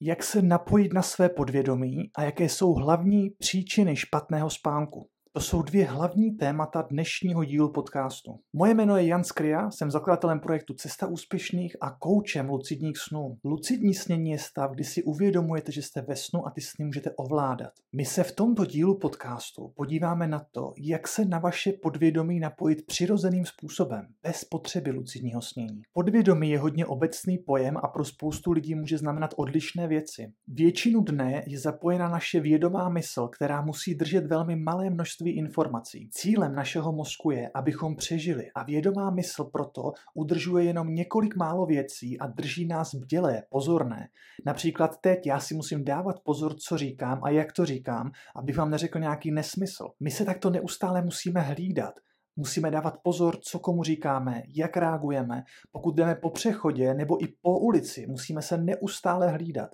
Jak se napojit na své podvědomí a jaké jsou hlavní příčiny špatného spánku? To jsou dvě hlavní témata dnešního dílu podcastu. Moje jméno je Jan Skria, jsem zakladatelem projektu Cesta úspěšných a koučem lucidních snů. Lucidní snění je stav, kdy si uvědomujete, že jste ve snu a ty sny můžete ovládat. My se v tomto dílu podcastu podíváme na to, jak se na vaše podvědomí napojit přirozeným způsobem, bez potřeby lucidního snění. Podvědomí je hodně obecný pojem a pro spoustu lidí může znamenat odlišné věci. Většinu dne je zapojena naše vědomá mysl, která musí držet velmi malé množství množství informací. Cílem našeho mozku je, abychom přežili a vědomá mysl proto udržuje jenom několik málo věcí a drží nás bdělé, pozorné. Například teď já si musím dávat pozor, co říkám a jak to říkám, abych vám neřekl nějaký nesmysl. My se takto neustále musíme hlídat. Musíme dávat pozor, co komu říkáme, jak reagujeme. Pokud jdeme po přechodě nebo i po ulici, musíme se neustále hlídat.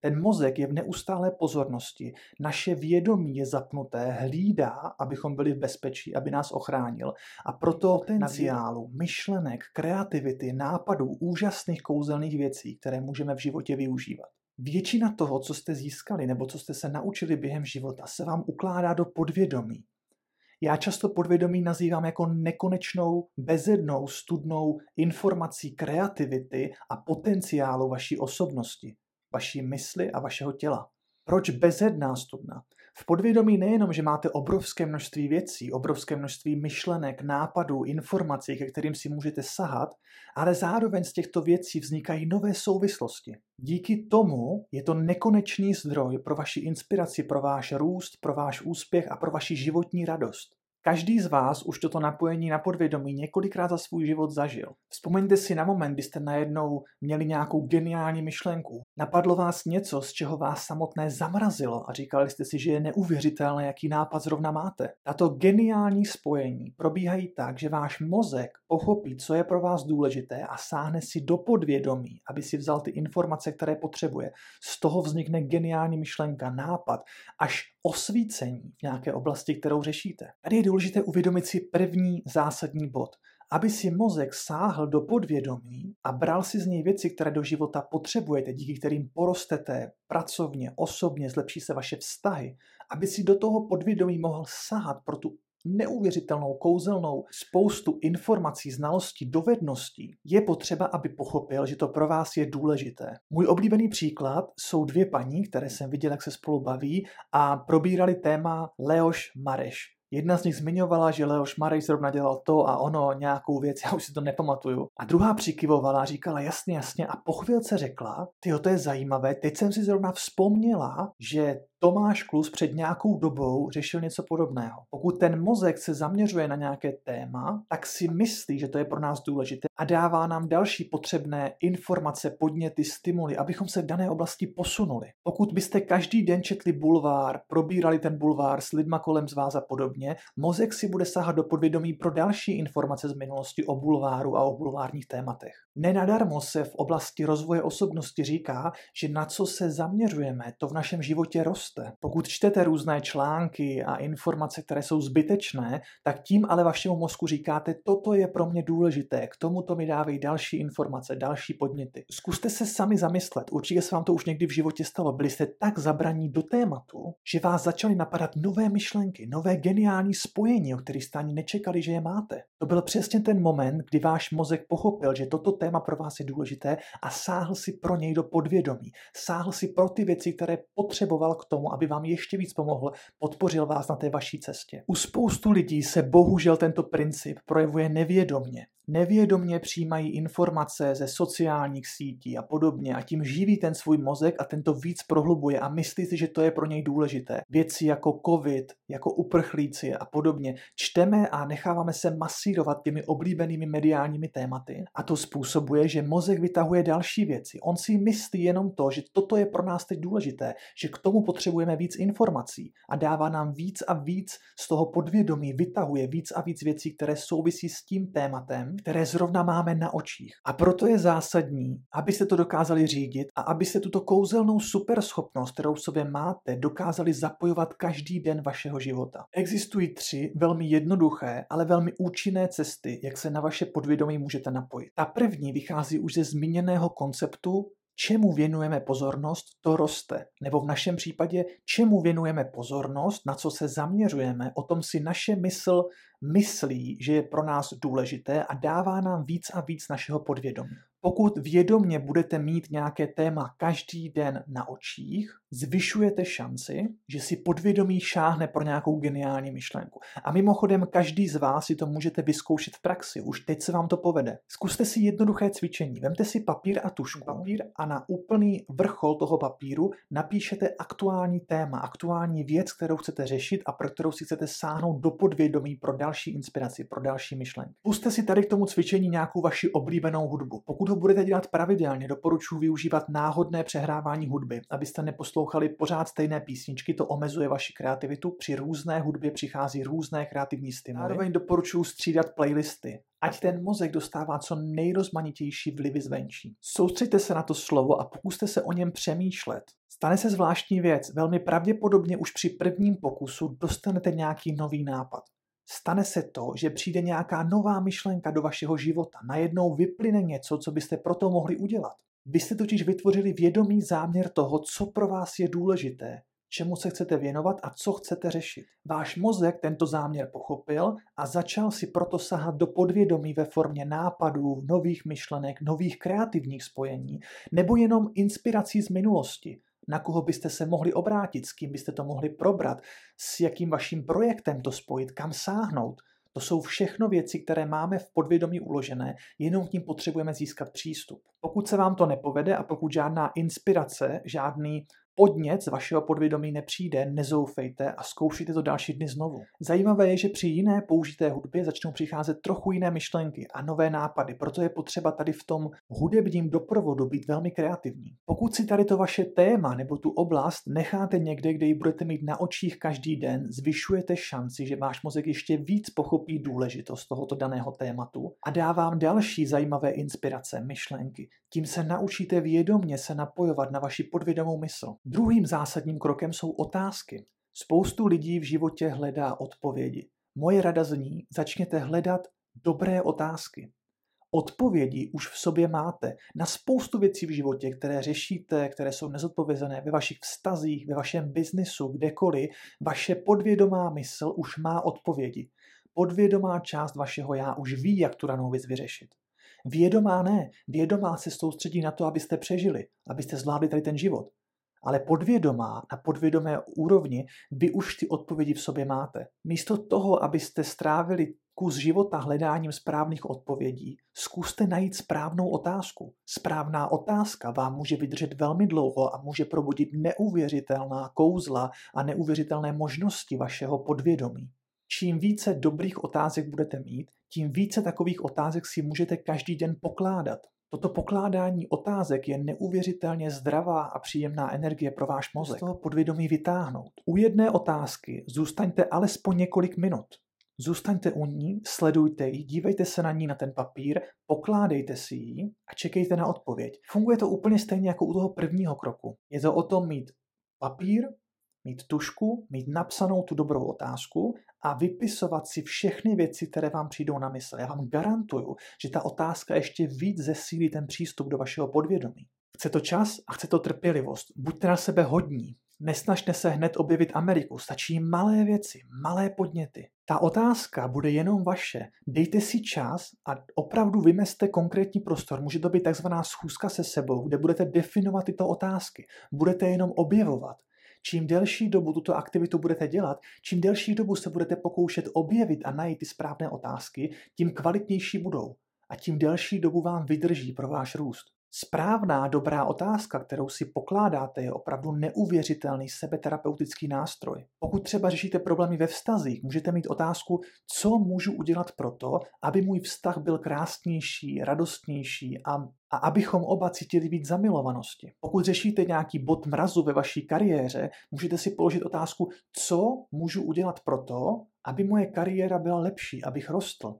Ten mozek je v neustálé pozornosti, naše vědomí je zapnuté, hlídá, abychom byli v bezpečí, aby nás ochránil. A proto potenciálu, myšlenek, kreativity, nápadů, úžasných kouzelných věcí, které můžeme v životě využívat. Většina toho, co jste získali nebo co jste se naučili během života, se vám ukládá do podvědomí. Já často podvědomí nazývám jako nekonečnou, bezednou, studnou informací kreativity a potenciálu vaší osobnosti vaší mysli a vašeho těla. Proč bezedná studna? V podvědomí nejenom, že máte obrovské množství věcí, obrovské množství myšlenek, nápadů, informací, ke kterým si můžete sahat, ale zároveň z těchto věcí vznikají nové souvislosti. Díky tomu je to nekonečný zdroj pro vaši inspiraci, pro váš růst, pro váš úspěch a pro vaši životní radost. Každý z vás už toto napojení na podvědomí několikrát za svůj život zažil. Vzpomeňte si na moment, kdy jste najednou měli nějakou geniální myšlenku. Napadlo vás něco, z čeho vás samotné zamrazilo a říkali jste si, že je neuvěřitelné, jaký nápad zrovna máte. Tato geniální spojení probíhají tak, že váš mozek pochopí, co je pro vás důležité a sáhne si do podvědomí, aby si vzal ty informace, které potřebuje. Z toho vznikne geniální myšlenka, nápad, až osvícení v nějaké oblasti, kterou řešíte. Tady je důležité uvědomit si první zásadní bod. Aby si mozek sáhl do podvědomí a bral si z něj věci, které do života potřebujete, díky kterým porostete pracovně, osobně, zlepší se vaše vztahy, aby si do toho podvědomí mohl sahat pro tu neuvěřitelnou, kouzelnou spoustu informací, znalostí, dovedností, je potřeba, aby pochopil, že to pro vás je důležité. Můj oblíbený příklad jsou dvě paní, které jsem viděl, jak se spolu baví a probírali téma Leoš Mareš. Jedna z nich zmiňovala, že Leoš Marej zrovna dělal to a ono, nějakou věc, já už si to nepamatuju. A druhá přikyvovala, říkala jasně, jasně a po chvilce řekla, ty to je zajímavé, teď jsem si zrovna vzpomněla, že Tomáš Klus před nějakou dobou řešil něco podobného. Pokud ten mozek se zaměřuje na nějaké téma, tak si myslí, že to je pro nás důležité a dává nám další potřebné informace, podněty, stimuly, abychom se v dané oblasti posunuli. Pokud byste každý den četli bulvár, probírali ten bulvár s lidma kolem z vás a podobně, mozek si bude sahat do podvědomí pro další informace z minulosti o bulváru a o bulvárních tématech. Nenadarmo se v oblasti rozvoje osobnosti říká, že na co se zaměřujeme, to v našem životě roste. Pokud čtete různé články a informace, které jsou zbytečné, tak tím ale vašemu mozku říkáte, toto je pro mě důležité, k tomu to mi dávají další informace, další podněty. Zkuste se sami zamyslet, určitě se vám to už někdy v životě stalo, byli jste tak zabraní do tématu, že vás začaly napadat nové myšlenky, nové geniální spojení, o kterých jste ani nečekali, že je máte. To byl přesně ten moment, kdy váš mozek pochopil, že toto téma pro vás je důležité a sáhl si pro něj do podvědomí. Sáhl si pro ty věci, které potřeboval k tomu, aby vám ještě víc pomohl, podpořil vás na té vaší cestě. U spoustu lidí se bohužel tento princip projevuje nevědomně nevědomně přijímají informace ze sociálních sítí a podobně a tím živí ten svůj mozek a tento víc prohlubuje a myslí si, že to je pro něj důležité. Věci jako covid, jako uprchlíci a podobně čteme a necháváme se masírovat těmi oblíbenými mediálními tématy a to způsobuje, že mozek vytahuje další věci. On si myslí jenom to, že toto je pro nás teď důležité, že k tomu potřebujeme víc informací a dává nám víc a víc z toho podvědomí, vytahuje víc a víc věcí, které souvisí s tím tématem, které zrovna máme na očích. A proto je zásadní, abyste to dokázali řídit a abyste tuto kouzelnou superschopnost, kterou v sobě máte, dokázali zapojovat každý den vašeho života. Existují tři velmi jednoduché, ale velmi účinné cesty, jak se na vaše podvědomí můžete napojit. Ta první vychází už ze zmíněného konceptu čemu věnujeme pozornost, to roste. Nebo v našem případě, čemu věnujeme pozornost, na co se zaměřujeme, o tom si naše mysl myslí, že je pro nás důležité a dává nám víc a víc našeho podvědomí. Pokud vědomně budete mít nějaké téma každý den na očích, zvyšujete šanci, že si podvědomí šáhne pro nějakou geniální myšlenku. A mimochodem, každý z vás si to můžete vyzkoušet v praxi. Už teď se vám to povede. Zkuste si jednoduché cvičení. Vemte si papír a tušku. Papír a na úplný vrchol toho papíru napíšete aktuální téma, aktuální věc, kterou chcete řešit a pro kterou si chcete sáhnout do podvědomí pro další inspiraci, pro další myšlenky. Puste si tady k tomu cvičení nějakou vaši oblíbenou hudbu. Pokud budete dělat pravidelně, doporučuji využívat náhodné přehrávání hudby, abyste neposlouchali pořád stejné písničky, to omezuje vaši kreativitu. Při různé hudbě přichází různé kreativní stimuly. Zároveň doporučuji střídat playlisty, ať ten mozek dostává co nejrozmanitější vlivy zvenčí. Soustřeďte se na to slovo a pokuste se o něm přemýšlet. Stane se zvláštní věc, velmi pravděpodobně už při prvním pokusu dostanete nějaký nový nápad stane se to, že přijde nějaká nová myšlenka do vašeho života. Najednou vyplyne něco, co byste proto mohli udělat. Vy jste totiž vytvořili vědomý záměr toho, co pro vás je důležité, čemu se chcete věnovat a co chcete řešit. Váš mozek tento záměr pochopil a začal si proto sahat do podvědomí ve formě nápadů, nových myšlenek, nových kreativních spojení nebo jenom inspirací z minulosti, na koho byste se mohli obrátit, s kým byste to mohli probrat, s jakým vaším projektem to spojit, kam sáhnout. To jsou všechno věci, které máme v podvědomí uložené, jenom k ním potřebujeme získat přístup. Pokud se vám to nepovede a pokud žádná inspirace, žádný podnět z vašeho podvědomí nepřijde, nezoufejte a zkoušejte to další dny znovu. Zajímavé je, že při jiné použité hudbě začnou přicházet trochu jiné myšlenky a nové nápady, proto je potřeba tady v tom hudebním doprovodu být velmi kreativní. Pokud si tady to vaše téma nebo tu oblast necháte někde, kde ji budete mít na očích každý den, zvyšujete šanci, že váš mozek ještě víc pochopí důležitost tohoto daného tématu a dá vám další zajímavé inspirace, myšlenky. Tím se naučíte vědomně se napojovat na vaši podvědomou mysl. Druhým zásadním krokem jsou otázky. Spoustu lidí v životě hledá odpovědi. Moje rada zní, začněte hledat dobré otázky. Odpovědi už v sobě máte na spoustu věcí v životě, které řešíte, které jsou nezodpovězené ve vašich vztazích, ve vašem biznisu, kdekoliv. Vaše podvědomá mysl už má odpovědi. Podvědomá část vašeho já už ví, jak tu danou věc vyřešit. Vědomá ne. Vědomá se soustředí na to, abyste přežili, abyste zvládli tady ten život. Ale podvědomá, na podvědomé úrovni, vy už ty odpovědi v sobě máte. Místo toho, abyste strávili kus života hledáním správných odpovědí, zkuste najít správnou otázku. Správná otázka vám může vydržet velmi dlouho a může probudit neuvěřitelná kouzla a neuvěřitelné možnosti vašeho podvědomí. Čím více dobrých otázek budete mít, tím více takových otázek si můžete každý den pokládat. Toto pokládání otázek je neuvěřitelně zdravá a příjemná energie pro váš mozek. Z toho podvědomí vytáhnout. U jedné otázky zůstaňte alespoň několik minut. Zůstaňte u ní, sledujte ji, dívejte se na ní na ten papír, pokládejte si ji a čekejte na odpověď. Funguje to úplně stejně jako u toho prvního kroku. Je to o tom mít papír, mít tušku, mít napsanou tu dobrou otázku a vypisovat si všechny věci, které vám přijdou na mysl. Já vám garantuju, že ta otázka ještě víc zesílí ten přístup do vašeho podvědomí. Chce to čas a chce to trpělivost. Buďte na sebe hodní. Nesnažte se hned objevit Ameriku, stačí malé věci, malé podněty. Ta otázka bude jenom vaše. Dejte si čas a opravdu vymeste konkrétní prostor. Může to být takzvaná schůzka se sebou, kde budete definovat tyto otázky. Budete jenom objevovat. Čím delší dobu tuto aktivitu budete dělat, čím delší dobu se budete pokoušet objevit a najít ty správné otázky, tím kvalitnější budou a tím delší dobu vám vydrží pro váš růst. Správná, dobrá otázka, kterou si pokládáte, je opravdu neuvěřitelný sebeterapeutický nástroj. Pokud třeba řešíte problémy ve vztazích, můžete mít otázku, co můžu udělat pro to, aby můj vztah byl krásnější, radostnější a, a abychom oba cítili víc zamilovanosti. Pokud řešíte nějaký bod mrazu ve vaší kariéře, můžete si položit otázku, co můžu udělat pro to, aby moje kariéra byla lepší, abych rostl,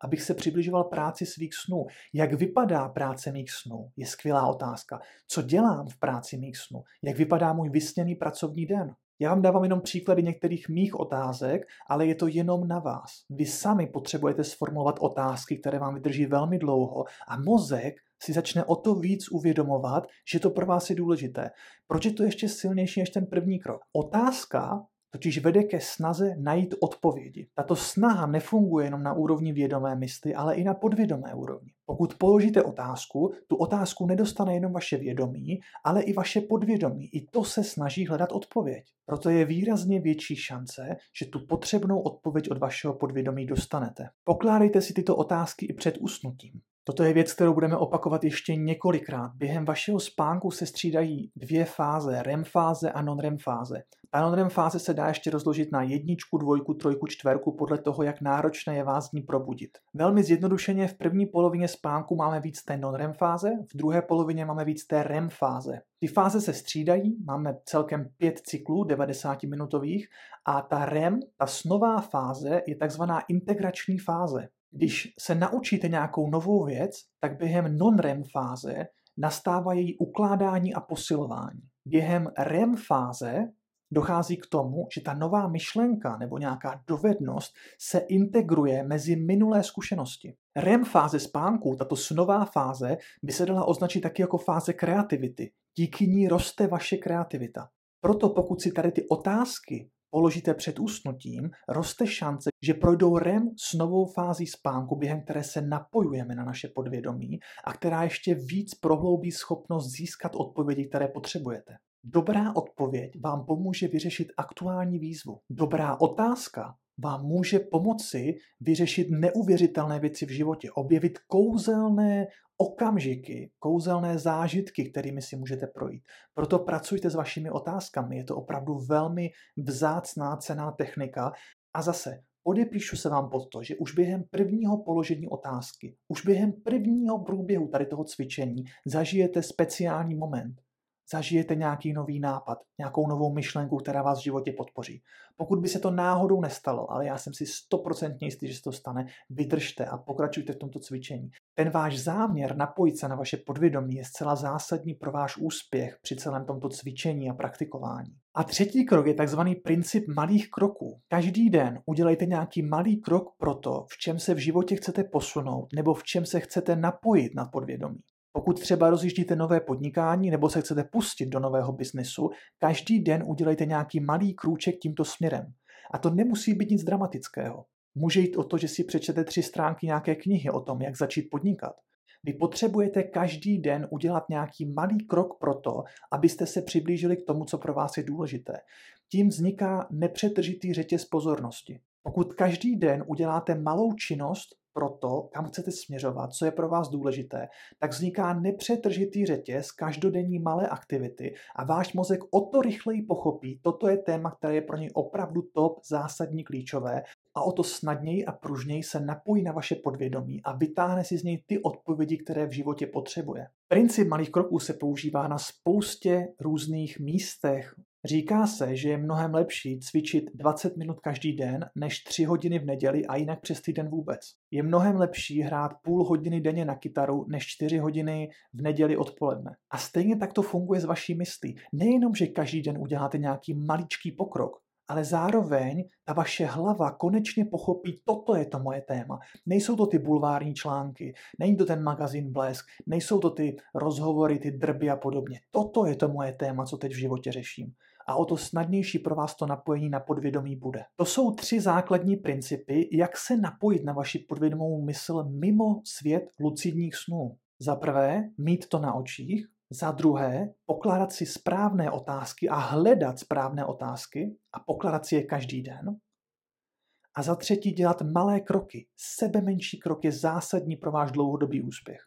abych se přibližoval práci svých snů. Jak vypadá práce mých snů? Je skvělá otázka. Co dělám v práci mých snů? Jak vypadá můj vysněný pracovní den? Já vám dávám jenom příklady některých mých otázek, ale je to jenom na vás. Vy sami potřebujete sformulovat otázky, které vám vydrží velmi dlouho a mozek si začne o to víc uvědomovat, že to pro vás je důležité. Proč je to ještě silnější než ten první krok? Otázka totiž vede ke snaze najít odpovědi. Tato snaha nefunguje jenom na úrovni vědomé mysli, ale i na podvědomé úrovni. Pokud položíte otázku, tu otázku nedostane jenom vaše vědomí, ale i vaše podvědomí. I to se snaží hledat odpověď. Proto je výrazně větší šance, že tu potřebnou odpověď od vašeho podvědomí dostanete. Pokládejte si tyto otázky i před usnutím. Toto je věc, kterou budeme opakovat ještě několikrát. Během vašeho spánku se střídají dvě fáze, REM fáze a non-REM fáze. Ta non-REM fáze se dá ještě rozložit na jedničku, dvojku, trojku, čtverku podle toho, jak náročné je vás z ní probudit. Velmi zjednodušeně v první polovině spánku máme víc té non-REM fáze, v druhé polovině máme víc té REM fáze. Ty fáze se střídají, máme celkem pět cyklů 90-minutových a ta REM, ta snová fáze, je takzvaná integrační fáze. Když se naučíte nějakou novou věc, tak během non-REM fáze nastává její ukládání a posilování. Během REM fáze dochází k tomu, že ta nová myšlenka nebo nějaká dovednost se integruje mezi minulé zkušenosti. REM fáze spánku, tato snová fáze, by se dala označit taky jako fáze kreativity. Díky ní roste vaše kreativita. Proto pokud si tady ty otázky položíte před usnutím, roste šance, že projdou REM s novou fází spánku, během které se napojujeme na naše podvědomí a která ještě víc prohloubí schopnost získat odpovědi, které potřebujete. Dobrá odpověď vám pomůže vyřešit aktuální výzvu. Dobrá otázka vám může pomoci vyřešit neuvěřitelné věci v životě, objevit kouzelné okamžiky, kouzelné zážitky, kterými si můžete projít. Proto pracujte s vašimi otázkami. Je to opravdu velmi vzácná cená technika. A zase, odepíšu se vám pod to, že už během prvního položení otázky, už během prvního průběhu tady toho cvičení zažijete speciální moment zažijete nějaký nový nápad, nějakou novou myšlenku, která vás v životě podpoří. Pokud by se to náhodou nestalo, ale já jsem si stoprocentně jistý, že se to stane, vydržte a pokračujte v tomto cvičení. Ten váš záměr napojit se na vaše podvědomí je zcela zásadní pro váš úspěch při celém tomto cvičení a praktikování. A třetí krok je takzvaný princip malých kroků. Každý den udělejte nějaký malý krok pro to, v čem se v životě chcete posunout nebo v čem se chcete napojit na podvědomí. Pokud třeba rozjíždíte nové podnikání nebo se chcete pustit do nového biznesu, každý den udělejte nějaký malý krůček tímto směrem. A to nemusí být nic dramatického. Může jít o to, že si přečtete tři stránky nějaké knihy o tom, jak začít podnikat. Vy potřebujete každý den udělat nějaký malý krok pro to, abyste se přiblížili k tomu, co pro vás je důležité. Tím vzniká nepřetržitý řetěz pozornosti. Pokud každý den uděláte malou činnost, pro to, kam chcete směřovat, co je pro vás důležité, tak vzniká nepřetržitý řetěz každodenní malé aktivity a váš mozek o to rychleji pochopí, toto je téma, které je pro něj opravdu top, zásadní, klíčové a o to snadněji a pružněji se napojí na vaše podvědomí a vytáhne si z něj ty odpovědi, které v životě potřebuje. Princip malých kroků se používá na spoustě různých místech, Říká se, že je mnohem lepší cvičit 20 minut každý den než 3 hodiny v neděli a jinak přes týden vůbec. Je mnohem lepší hrát půl hodiny denně na kytaru než 4 hodiny v neděli odpoledne. A stejně tak to funguje s vaší myslí. Nejenom, že každý den uděláte nějaký maličký pokrok, ale zároveň ta vaše hlava konečně pochopí, toto je to moje téma. Nejsou to ty bulvární články, není to ten magazín Blesk, nejsou to ty rozhovory, ty drby a podobně. Toto je to moje téma, co teď v životě řeším a o to snadnější pro vás to napojení na podvědomí bude. To jsou tři základní principy, jak se napojit na vaši podvědomou mysl mimo svět lucidních snů. Za prvé, mít to na očích, za druhé, pokládat si správné otázky a hledat správné otázky a pokládat si je každý den. A za třetí, dělat malé kroky. Sebe menší krok je zásadní pro váš dlouhodobý úspěch.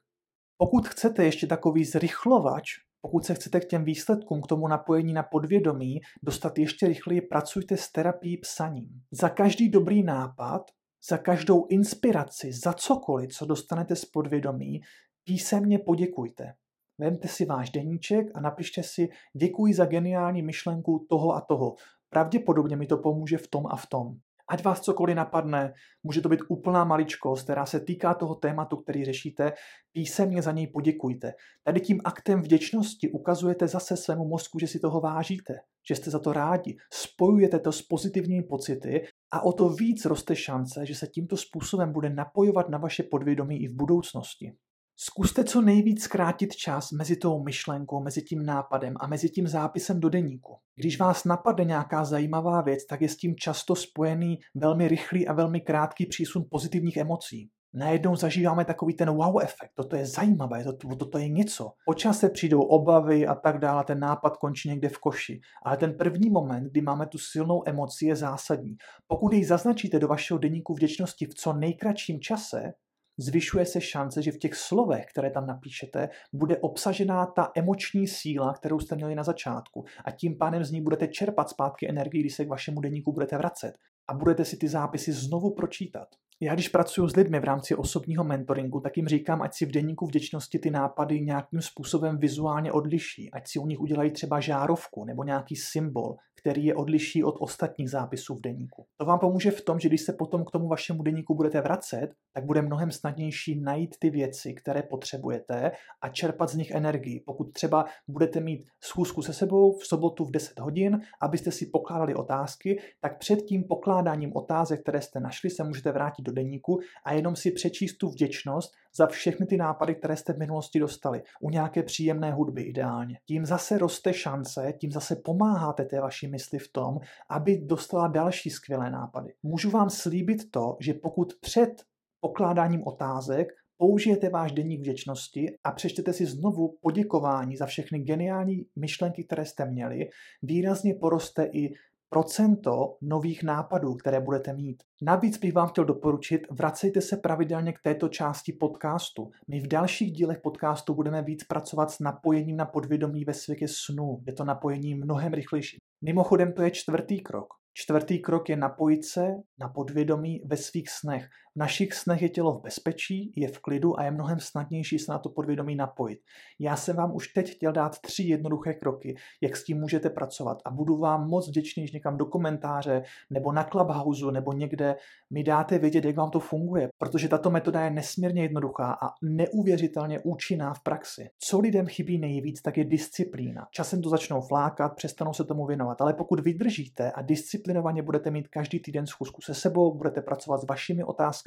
Pokud chcete ještě takový zrychlovač pokud se chcete k těm výsledkům, k tomu napojení na podvědomí dostat ještě rychleji, pracujte s terapií psaním. Za každý dobrý nápad, za každou inspiraci, za cokoliv, co dostanete z podvědomí, písemně poděkujte. Vemte si váš deníček a napište si děkuji za geniální myšlenku toho a toho. Pravděpodobně mi to pomůže v tom a v tom. Ať vás cokoliv napadne, může to být úplná maličkost, která se týká toho tématu, který řešíte, písemně za něj poděkujte. Tady tím aktem vděčnosti ukazujete zase svému mozku, že si toho vážíte, že jste za to rádi, spojujete to s pozitivními pocity a o to víc roste šance, že se tímto způsobem bude napojovat na vaše podvědomí i v budoucnosti. Zkuste co nejvíc zkrátit čas mezi tou myšlenkou, mezi tím nápadem a mezi tím zápisem do deníku. Když vás napadne nějaká zajímavá věc, tak je s tím často spojený velmi rychlý a velmi krátký přísun pozitivních emocí. Najednou zažíváme takový ten wow efekt. Toto je zajímavé, toto, toto je něco. Po čase přijdou obavy a tak dále, ten nápad končí někde v koši. Ale ten první moment, kdy máme tu silnou emoci, je zásadní. Pokud ji zaznačíte do vašeho deníku vděčnosti v co nejkratším čase, zvyšuje se šance, že v těch slovech, které tam napíšete, bude obsažená ta emoční síla, kterou jste měli na začátku. A tím pádem z ní budete čerpat zpátky energii, když se k vašemu deníku budete vracet. A budete si ty zápisy znovu pročítat. Já když pracuji s lidmi v rámci osobního mentoringu, tak jim říkám, ať si v denníku vděčnosti ty nápady nějakým způsobem vizuálně odliší. Ať si u nich udělají třeba žárovku nebo nějaký symbol, který je odliší od ostatních zápisů v deníku. To vám pomůže v tom, že když se potom k tomu vašemu deníku budete vracet, tak bude mnohem snadnější najít ty věci, které potřebujete a čerpat z nich energii. Pokud třeba budete mít schůzku se sebou v sobotu v 10 hodin, abyste si pokládali otázky, tak před tím pokládáním otázek, které jste našli, se můžete vrátit do deníku a jenom si přečíst tu vděčnost za všechny ty nápady, které jste v minulosti dostali. U nějaké příjemné hudby ideálně. Tím zase roste šance, tím zase pomáháte té vaší mysli v tom, aby dostala další skvělé nápady. Můžu vám slíbit to, že pokud před pokládáním otázek použijete váš denník vděčnosti a přečtete si znovu poděkování za všechny geniální myšlenky, které jste měli, výrazně poroste i procento nových nápadů, které budete mít. Navíc bych vám chtěl doporučit, vracejte se pravidelně k této části podcastu. My v dalších dílech podcastu budeme víc pracovat s napojením na podvědomí ve světě snů. Je to napojení mnohem rychlejší. Mimochodem to je čtvrtý krok. Čtvrtý krok je napojit se na podvědomí ve svých snech. V našich snech je tělo v bezpečí, je v klidu a je mnohem snadnější se na to podvědomí napojit. Já jsem vám už teď chtěl dát tři jednoduché kroky, jak s tím můžete pracovat a budu vám moc vděčný, když někam do komentáře nebo na Clubhouse nebo někde mi dáte vědět, jak vám to funguje, protože tato metoda je nesmírně jednoduchá a neuvěřitelně účinná v praxi. Co lidem chybí nejvíc, tak je disciplína. Časem to začnou flákat, přestanou se tomu věnovat, ale pokud vydržíte a disciplinovaně budete mít každý týden schůzku se sebou, budete pracovat s vašimi otázkami,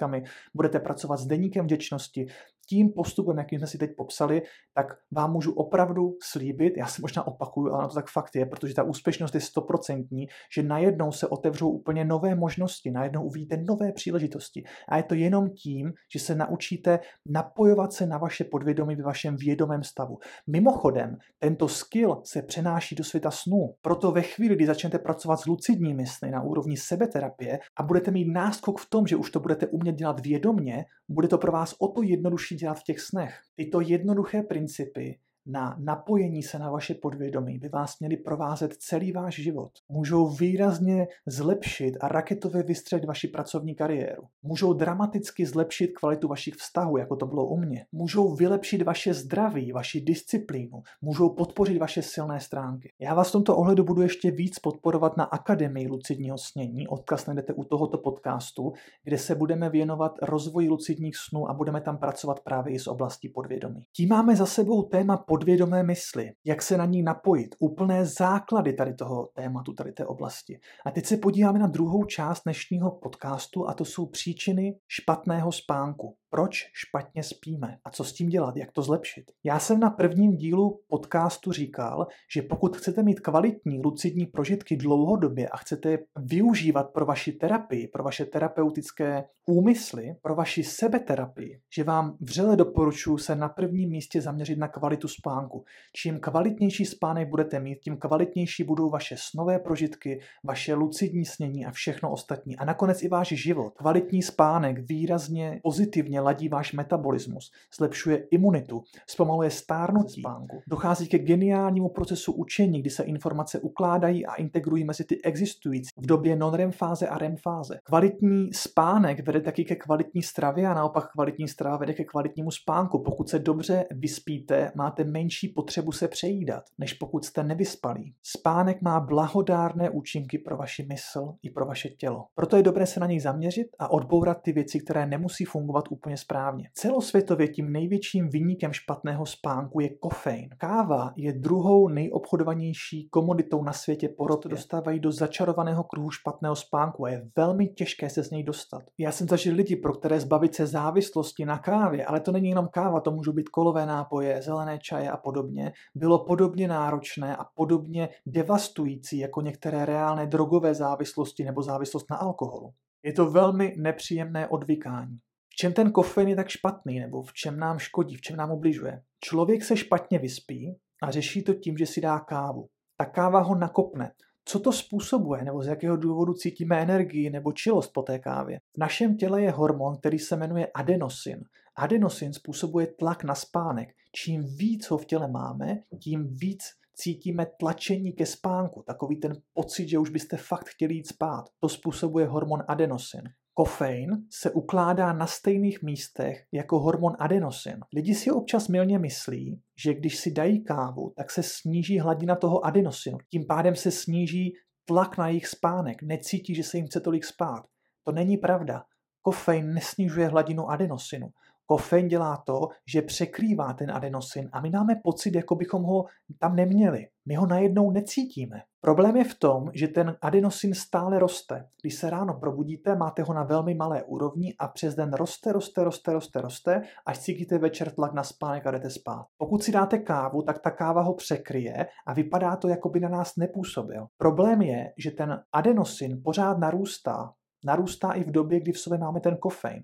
budete pracovat s deníkem vděčnosti, tím postupem, jakým jsme si teď popsali, tak vám můžu opravdu slíbit, já se možná opakuju, ale to tak fakt je, protože ta úspěšnost je stoprocentní, že najednou se otevřou úplně nové možnosti, najednou uvidíte nové příležitosti. A je to jenom tím, že se naučíte napojovat se na vaše podvědomí ve vašem vědomém stavu. Mimochodem, tento skill se přenáší do světa snů. Proto ve chvíli, kdy začnete pracovat s lucidními sny na úrovni sebeterapie a budete mít náskok v tom, že už to budete umět dělat vědomně, bude to pro vás o to jednodušší dělat v těch snech. Tyto jednoduché principy na napojení se na vaše podvědomí by vás měly provázet celý váš život. Můžou výrazně zlepšit a raketově vystřelit vaši pracovní kariéru. Můžou dramaticky zlepšit kvalitu vašich vztahů, jako to bylo u mě. Můžou vylepšit vaše zdraví, vaši disciplínu. Můžou podpořit vaše silné stránky. Já vás v tomto ohledu budu ještě víc podporovat na Akademii lucidního snění. Odkaz najdete u tohoto podcastu, kde se budeme věnovat rozvoji lucidních snů a budeme tam pracovat právě i z oblasti podvědomí. Tím máme za sebou téma podvědomé mysli, jak se na ní napojit, úplné základy tady toho tématu, tady té oblasti. A teď se podíváme na druhou část dnešního podcastu a to jsou příčiny špatného spánku proč špatně spíme a co s tím dělat, jak to zlepšit. Já jsem na prvním dílu podcastu říkal, že pokud chcete mít kvalitní lucidní prožitky dlouhodobě a chcete je využívat pro vaši terapii, pro vaše terapeutické úmysly, pro vaši sebeterapii, že vám vřele doporučuji se na prvním místě zaměřit na kvalitu spánku. Čím kvalitnější spánek budete mít, tím kvalitnější budou vaše snové prožitky, vaše lucidní snění a všechno ostatní. A nakonec i váš život. Kvalitní spánek výrazně pozitivně ladí váš metabolismus, zlepšuje imunitu, zpomaluje stárnutí spánku. Dochází ke geniálnímu procesu učení, kdy se informace ukládají a integrují mezi ty existující v době non-REM fáze a REM fáze. Kvalitní spánek vede taky ke kvalitní stravě a naopak kvalitní strava vede ke kvalitnímu spánku. Pokud se dobře vyspíte, máte menší potřebu se přejídat, než pokud jste nevyspalí. Spánek má blahodárné účinky pro vaši mysl i pro vaše tělo. Proto je dobré se na něj zaměřit a odbourat ty věci, které nemusí fungovat úplně úplně správně. Celosvětově tím největším vyníkem špatného spánku je kofein. Káva je druhou nejobchodovanější komoditou na světě, proto dostávají do začarovaného kruhu špatného spánku a je velmi těžké se z něj dostat. Já jsem zažil lidi, pro které zbavit se závislosti na kávě, ale to není jenom káva, to můžou být kolové nápoje, zelené čaje a podobně, bylo podobně náročné a podobně devastující jako některé reálné drogové závislosti nebo závislost na alkoholu. Je to velmi nepříjemné odvykání. Čem ten kofein je tak špatný, nebo v čem nám škodí, v čem nám ubližuje? Člověk se špatně vyspí a řeší to tím, že si dá kávu. Ta káva ho nakopne. Co to způsobuje, nebo z jakého důvodu cítíme energii nebo čilost po té kávě? V našem těle je hormon, který se jmenuje adenosin. Adenosin způsobuje tlak na spánek. Čím víc ho v těle máme, tím víc cítíme tlačení ke spánku, takový ten pocit, že už byste fakt chtěli jít spát. To způsobuje hormon adenosin. Kofein se ukládá na stejných místech jako hormon adenosin. Lidi si občas milně myslí, že když si dají kávu, tak se sníží hladina toho adenosinu. Tím pádem se sníží tlak na jejich spánek. Necítí, že se jim chce tolik spát. To není pravda. Kofein nesnižuje hladinu adenosinu. Kofein dělá to, že překrývá ten adenosin a my máme pocit, jako bychom ho tam neměli. My ho najednou necítíme. Problém je v tom, že ten adenosin stále roste. Když se ráno probudíte, máte ho na velmi malé úrovni a přes den roste, roste, roste, roste, roste, až cítíte večer tlak na spánek a jdete spát. Pokud si dáte kávu, tak ta káva ho překryje a vypadá to, jako by na nás nepůsobil. Problém je, že ten adenosin pořád narůstá narůstá i v době, kdy v sobě máme ten kofein.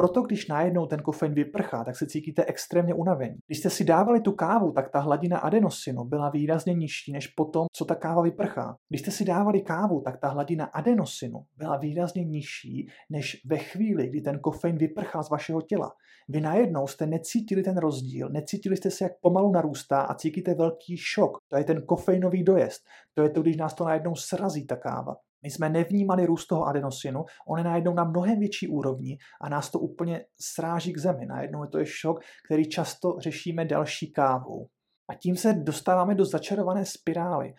Proto když najednou ten kofein vyprchá, tak se cítíte extrémně unavení. Když jste si dávali tu kávu, tak ta hladina adenosinu byla výrazně nižší než potom, co ta káva vyprchá. Když jste si dávali kávu, tak ta hladina adenosinu byla výrazně nižší než ve chvíli, kdy ten kofein vyprchá z vašeho těla. Vy najednou jste necítili ten rozdíl, necítili jste se, jak pomalu narůstá a cítíte velký šok. To je ten kofeinový dojezd. To je to, když nás to najednou srazí ta káva. My jsme nevnímali růst toho adenosinu, on je najednou na mnohem větší úrovni a nás to úplně sráží k zemi. Najednou je to je šok, který často řešíme další kávou. A tím se dostáváme do začarované spirály.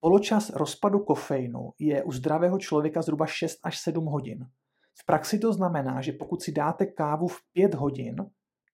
Poločas rozpadu kofeinu je u zdravého člověka zhruba 6 až 7 hodin. V praxi to znamená, že pokud si dáte kávu v 5 hodin,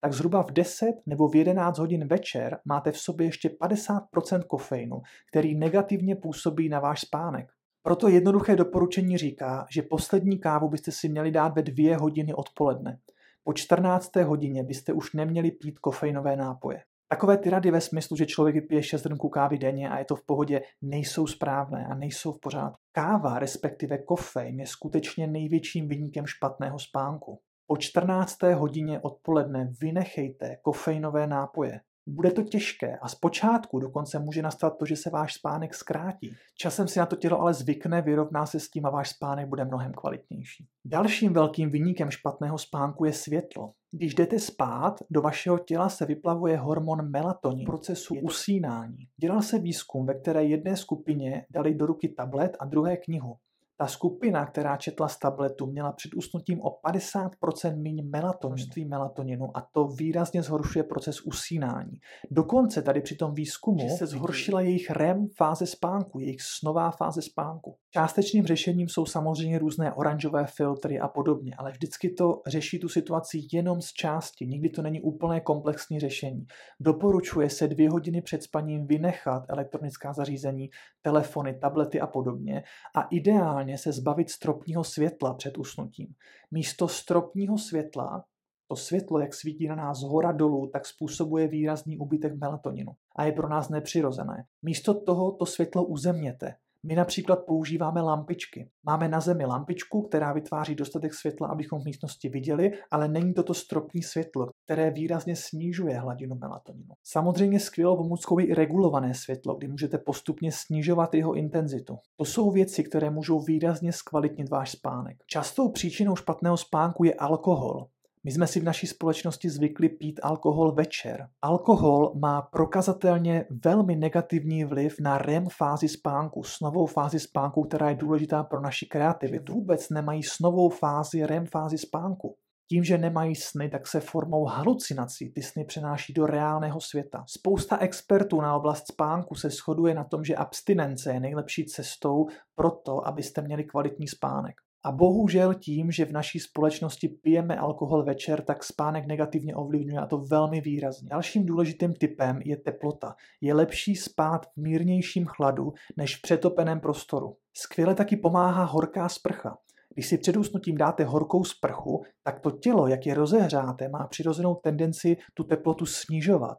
tak zhruba v 10 nebo v 11 hodin večer máte v sobě ještě 50% kofeinu, který negativně působí na váš spánek. Proto jednoduché doporučení říká, že poslední kávu byste si měli dát ve dvě hodiny odpoledne. Po 14. hodině byste už neměli pít kofeinové nápoje. Takové ty rady ve smyslu, že člověk vypije 6 hrnků kávy denně a je to v pohodě, nejsou správné a nejsou v pořádku. Káva, respektive kofein, je skutečně největším vyníkem špatného spánku. Po 14. hodině odpoledne vynechejte kofeinové nápoje. Bude to těžké a zpočátku dokonce může nastat to, že se váš spánek zkrátí. Časem si na to tělo ale zvykne, vyrovná se s tím a váš spánek bude mnohem kvalitnější. Dalším velkým vyníkem špatného spánku je světlo. Když jdete spát, do vašeho těla se vyplavuje hormon melatonin procesu usínání. Dělal se výzkum, ve které jedné skupině dali do ruky tablet a druhé knihu. Ta skupina, která četla z tabletu, měla před usnutím o 50% méně melatoninu, melatoninu a to výrazně zhoršuje proces usínání. Dokonce tady při tom výzkumu se zhoršila jejich REM fáze spánku, jejich snová fáze spánku. Částečným řešením jsou samozřejmě různé oranžové filtry a podobně, ale vždycky to řeší tu situaci jenom z části, nikdy to není úplné komplexní řešení. Doporučuje se dvě hodiny před spaním vynechat elektronická zařízení, telefony, tablety a podobně a ideálně se zbavit stropního světla před usnutím. Místo stropního světla, to světlo, jak svítí na nás hora dolů, tak způsobuje výrazný ubytek melatoninu a je pro nás nepřirozené. Místo toho to světlo uzemněte. My například používáme lampičky. Máme na zemi lampičku, která vytváří dostatek světla, abychom v místnosti viděli, ale není to to stropní světlo, které výrazně snižuje hladinu melatoninu. Samozřejmě skvělou pomůckou je i regulované světlo, kdy můžete postupně snižovat jeho intenzitu. To jsou věci, které můžou výrazně zkvalitnit váš spánek. Častou příčinou špatného spánku je alkohol. My jsme si v naší společnosti zvykli pít alkohol večer. Alkohol má prokazatelně velmi negativní vliv na REM fázi spánku, snovou fázi spánku, která je důležitá pro naši kreativitu. Vůbec nemají snovou fázi REM fázi spánku. Tím, že nemají sny, tak se formou halucinací ty sny přenáší do reálného světa. Spousta expertů na oblast spánku se shoduje na tom, že abstinence je nejlepší cestou pro to, abyste měli kvalitní spánek. A bohužel tím, že v naší společnosti pijeme alkohol večer, tak spánek negativně ovlivňuje a to velmi výrazně. Dalším důležitým typem je teplota. Je lepší spát v mírnějším chladu než v přetopeném prostoru. Skvěle taky pomáhá horká sprcha. Když si před usnutím dáte horkou sprchu, tak to tělo, jak je rozehřáté, má přirozenou tendenci tu teplotu snižovat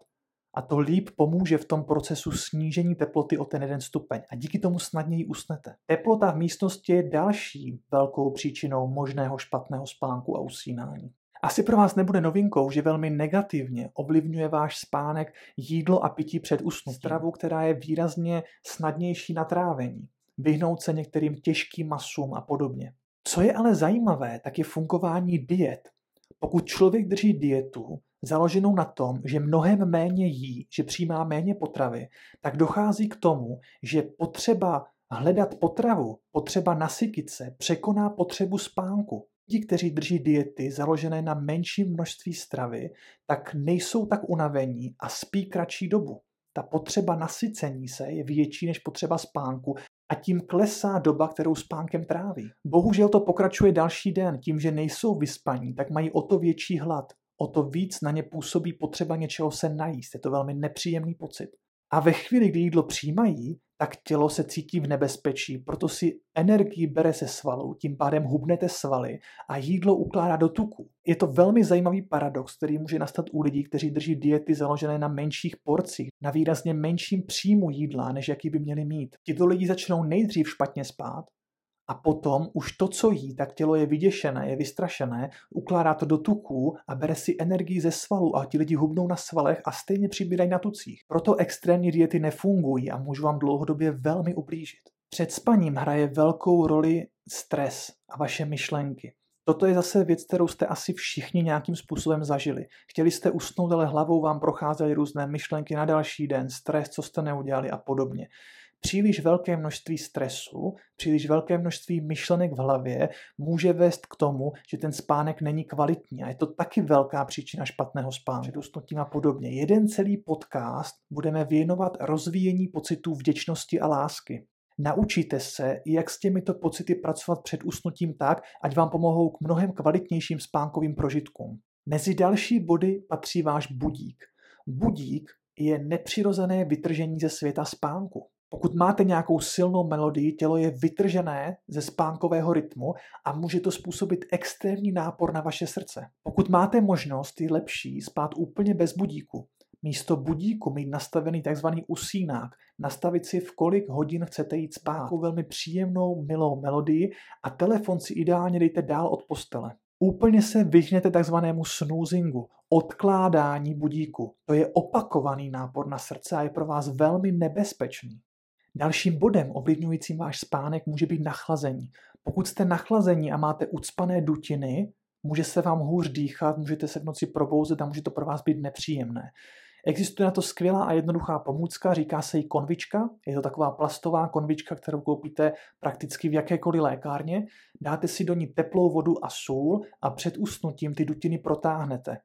a to líp pomůže v tom procesu snížení teploty o ten jeden stupeň a díky tomu snadněji usnete. Teplota v místnosti je další velkou příčinou možného špatného spánku a usínání. Asi pro vás nebude novinkou, že velmi negativně ovlivňuje váš spánek jídlo a pití před usnutím. Stravu, která je výrazně snadnější na trávení. Vyhnout se některým těžkým masům a podobně. Co je ale zajímavé, tak je fungování diet. Pokud člověk drží dietu, založenou na tom, že mnohem méně jí, že přijímá méně potravy, tak dochází k tomu, že potřeba hledat potravu, potřeba nasytit se, překoná potřebu spánku. Ti, kteří drží diety založené na menším množství stravy, tak nejsou tak unavení a spí kratší dobu. Ta potřeba nasycení se je větší než potřeba spánku a tím klesá doba, kterou spánkem tráví. Bohužel to pokračuje další den, tím, že nejsou vyspaní, tak mají o to větší hlad o to víc na ně působí potřeba něčeho se najíst. Je to velmi nepříjemný pocit. A ve chvíli, kdy jídlo přijímají, tak tělo se cítí v nebezpečí, proto si energii bere se svalů, tím pádem hubnete svaly a jídlo ukládá do tuku. Je to velmi zajímavý paradox, který může nastat u lidí, kteří drží diety založené na menších porcích, na výrazně menším příjmu jídla, než jaký by měli mít. Tito lidi začnou nejdřív špatně spát, a potom už to, co jí, tak tělo je vyděšené, je vystrašené, ukládá to do tuků a bere si energii ze svalu a ti lidi hubnou na svalech a stejně přibírají na tucích. Proto extrémní diety nefungují a můžu vám dlouhodobě velmi ublížit. Před spaním hraje velkou roli stres a vaše myšlenky. Toto je zase věc, kterou jste asi všichni nějakým způsobem zažili. Chtěli jste usnout, ale hlavou vám procházely různé myšlenky na další den, stres, co jste neudělali a podobně příliš velké množství stresu, příliš velké množství myšlenek v hlavě může vést k tomu, že ten spánek není kvalitní. A je to taky velká příčina špatného spánku, předusnutím a podobně. Jeden celý podcast budeme věnovat rozvíjení pocitů vděčnosti a lásky. Naučíte se, jak s těmito pocity pracovat před usnutím tak, ať vám pomohou k mnohem kvalitnějším spánkovým prožitkům. Mezi další body patří váš budík. Budík je nepřirozené vytržení ze světa spánku. Pokud máte nějakou silnou melodii, tělo je vytržené ze spánkového rytmu a může to způsobit extrémní nápor na vaše srdce. Pokud máte možnost, je lepší spát úplně bez budíku. Místo budíku mít nastavený tzv. usínák, nastavit si v kolik hodin chcete jít spát. Velmi příjemnou, milou melodii a telefon si ideálně dejte dál od postele. Úplně se vyhněte takzvanému snoozingu, odkládání budíku. To je opakovaný nápor na srdce a je pro vás velmi nebezpečný. Dalším bodem ovlivňujícím váš spánek může být nachlazení. Pokud jste nachlazení a máte ucpané dutiny, může se vám hůř dýchat, můžete se v noci probouzet a může to pro vás být nepříjemné. Existuje na to skvělá a jednoduchá pomůcka, říká se jí konvička. Je to taková plastová konvička, kterou koupíte prakticky v jakékoliv lékárně. Dáte si do ní teplou vodu a sůl a před usnutím ty dutiny protáhnete.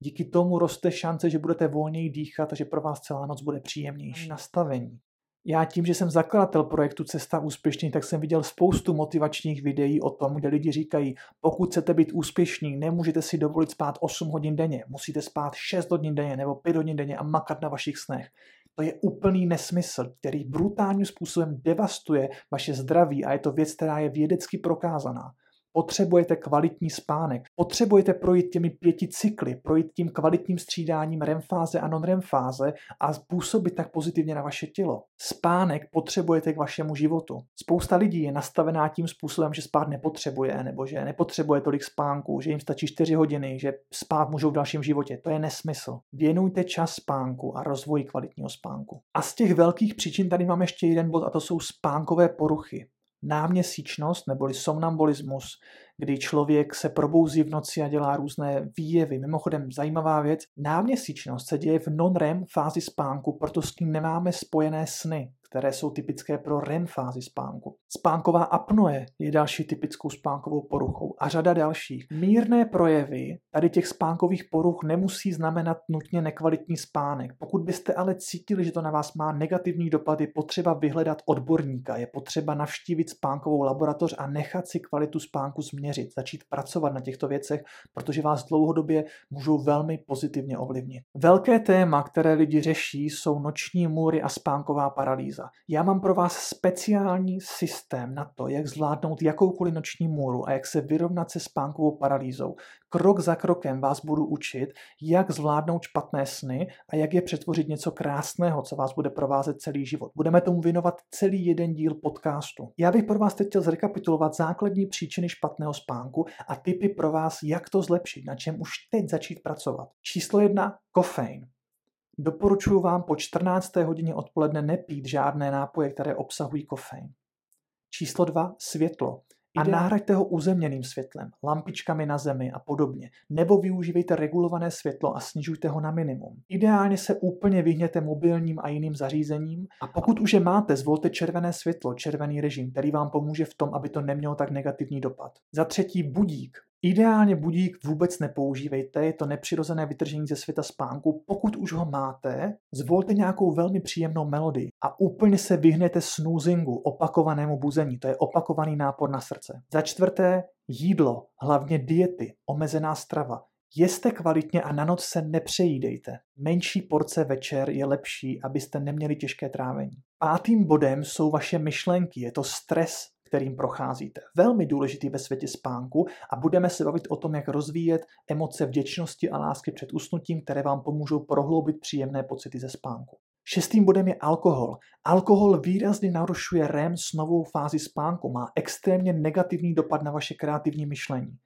Díky tomu roste šance, že budete volněji dýchat a že pro vás celá noc bude příjemnější. Nastavení já tím, že jsem zakladatel projektu Cesta úspěšný, tak jsem viděl spoustu motivačních videí o tom, kde lidi říkají, pokud chcete být úspěšní, nemůžete si dovolit spát 8 hodin denně, musíte spát 6 hodin denně nebo 5 hodin denně a makat na vašich snech. To je úplný nesmysl, který brutálním způsobem devastuje vaše zdraví a je to věc, která je vědecky prokázaná. Potřebujete kvalitní spánek. Potřebujete projít těmi pěti cykly, projít tím kvalitním střídáním REM fáze a non-REM fáze a působit tak pozitivně na vaše tělo. Spánek potřebujete k vašemu životu. Spousta lidí je nastavená tím způsobem, že spát nepotřebuje, nebo že nepotřebuje tolik spánku, že jim stačí 4 hodiny, že spát můžou v dalším životě. To je nesmysl. Věnujte čas spánku a rozvoji kvalitního spánku. A z těch velkých příčin tady mám ještě jeden bod a to jsou spánkové poruchy náměsíčnost neboli somnambulismus, kdy člověk se probouzí v noci a dělá různé výjevy. Mimochodem, zajímavá věc, náměsíčnost se děje v non-REM fázi spánku, proto s tím nemáme spojené sny, které jsou typické pro REM fázi spánku. Spánková apnoe je další typickou spánkovou poruchou a řada dalších. Mírné projevy tady těch spánkových poruch nemusí znamenat nutně nekvalitní spánek. Pokud byste ale cítili, že to na vás má negativní dopad, je potřeba vyhledat odborníka, je potřeba navštívit spánkovou laboratoř a nechat si kvalitu spánku změřit, začít pracovat na těchto věcech, protože vás dlouhodobě můžou velmi pozitivně ovlivnit. Velké téma, které lidi řeší, jsou noční můry a spánková paralýza. Já mám pro vás speciální systém na to, jak zvládnout jakoukoliv noční můru a jak se vyrovnat se spánkovou paralýzou. Krok za krokem vás budu učit, jak zvládnout špatné sny a jak je přetvořit něco krásného, co vás bude provázet celý život. Budeme tomu věnovat celý jeden díl podcastu. Já bych pro vás teď chtěl zrekapitulovat základní příčiny špatného spánku a typy pro vás, jak to zlepšit, na čem už teď začít pracovat. Číslo jedna, kofein. Doporučuji vám po 14. hodině odpoledne nepít žádné nápoje, které obsahují kofein. Číslo 2. Světlo. A nahraďte ho uzemněným světlem, lampičkami na zemi a podobně. Nebo využívejte regulované světlo a snižujte ho na minimum. Ideálně se úplně vyhněte mobilním a jiným zařízením a pokud už je máte, zvolte červené světlo, červený režim, který vám pomůže v tom, aby to nemělo tak negativní dopad. Za třetí budík. Ideálně budík vůbec nepoužívejte, je to nepřirozené vytržení ze světa spánku. Pokud už ho máte, zvolte nějakou velmi příjemnou melodii a úplně se vyhnete snoozingu, opakovanému buzení, to je opakovaný nápor na srdce. Za čtvrté, jídlo, hlavně diety, omezená strava. Jeste kvalitně a na noc se nepřejídejte. Menší porce večer je lepší, abyste neměli těžké trávení. Pátým bodem jsou vaše myšlenky, je to stres, kterým procházíte. Velmi důležitý ve světě spánku a budeme se bavit o tom, jak rozvíjet emoce vděčnosti a lásky před usnutím, které vám pomůžou prohloubit příjemné pocity ze spánku. Šestým bodem je alkohol. Alkohol výrazně narušuje REM s novou fázi spánku, má extrémně negativní dopad na vaše kreativní myšlení.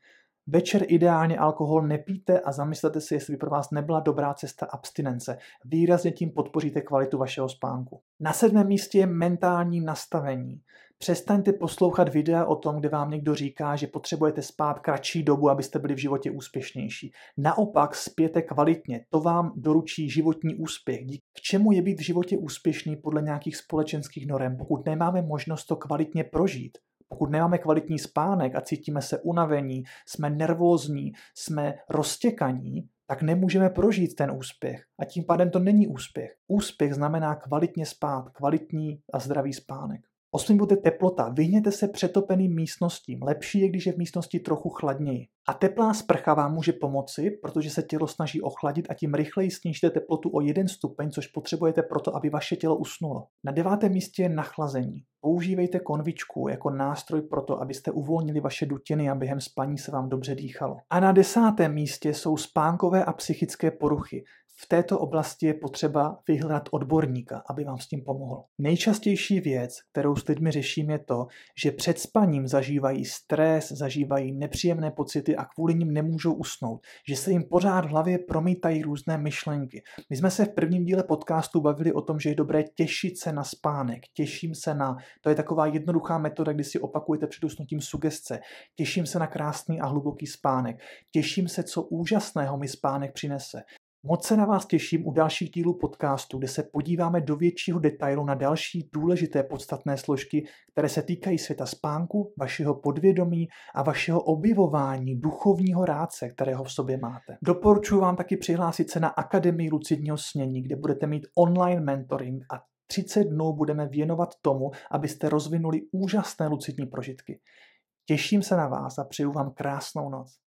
Večer ideálně alkohol nepijte a zamyslete si, jestli by pro vás nebyla dobrá cesta abstinence. Výrazně tím podpoříte kvalitu vašeho spánku. Na sedmém místě je mentální nastavení. Přestaňte poslouchat videa o tom, kde vám někdo říká, že potřebujete spát kratší dobu, abyste byli v životě úspěšnější. Naopak spěte kvalitně, to vám doručí životní úspěch. K čemu je být v životě úspěšný podle nějakých společenských norem, pokud nemáme možnost to kvalitně prožít? Pokud nemáme kvalitní spánek a cítíme se unavení, jsme nervózní, jsme roztěkaní, tak nemůžeme prožít ten úspěch. A tím pádem to není úspěch. Úspěch znamená kvalitně spát, kvalitní a zdravý spánek. Osmý bod je teplota. Vyhněte se přetopeným místnostím. Lepší je, když je v místnosti trochu chladněji. A teplá sprcha vám může pomoci, protože se tělo snaží ochladit a tím rychleji snížíte teplotu o jeden stupeň, což potřebujete proto, aby vaše tělo usnulo. Na devátém místě je nachlazení. Používejte konvičku jako nástroj pro to, abyste uvolnili vaše dutiny a během spaní se vám dobře dýchalo. A na desátém místě jsou spánkové a psychické poruchy. V této oblasti je potřeba vyhledat odborníka, aby vám s tím pomohl. Nejčastější věc, kterou s lidmi řeším, je to, že před spaním zažívají stres, zažívají nepříjemné pocity a kvůli nim nemůžou usnout, že se jim pořád v hlavě promítají různé myšlenky. My jsme se v prvním díle podcastu bavili o tom, že je dobré těšit se na spánek, těším se na, to je taková jednoduchá metoda, kdy si opakujete před usnutím sugestce, těším se na krásný a hluboký spánek, těším se, co úžasného mi spánek přinese. Moc se na vás těším u dalších dílů podcastu, kde se podíváme do většího detailu na další důležité podstatné složky, které se týkají světa spánku, vašeho podvědomí a vašeho objevování duchovního rádce, kterého v sobě máte. Doporučuji vám taky přihlásit se na Akademii lucidního snění, kde budete mít online mentoring a 30 dnů budeme věnovat tomu, abyste rozvinuli úžasné lucidní prožitky. Těším se na vás a přeju vám krásnou noc.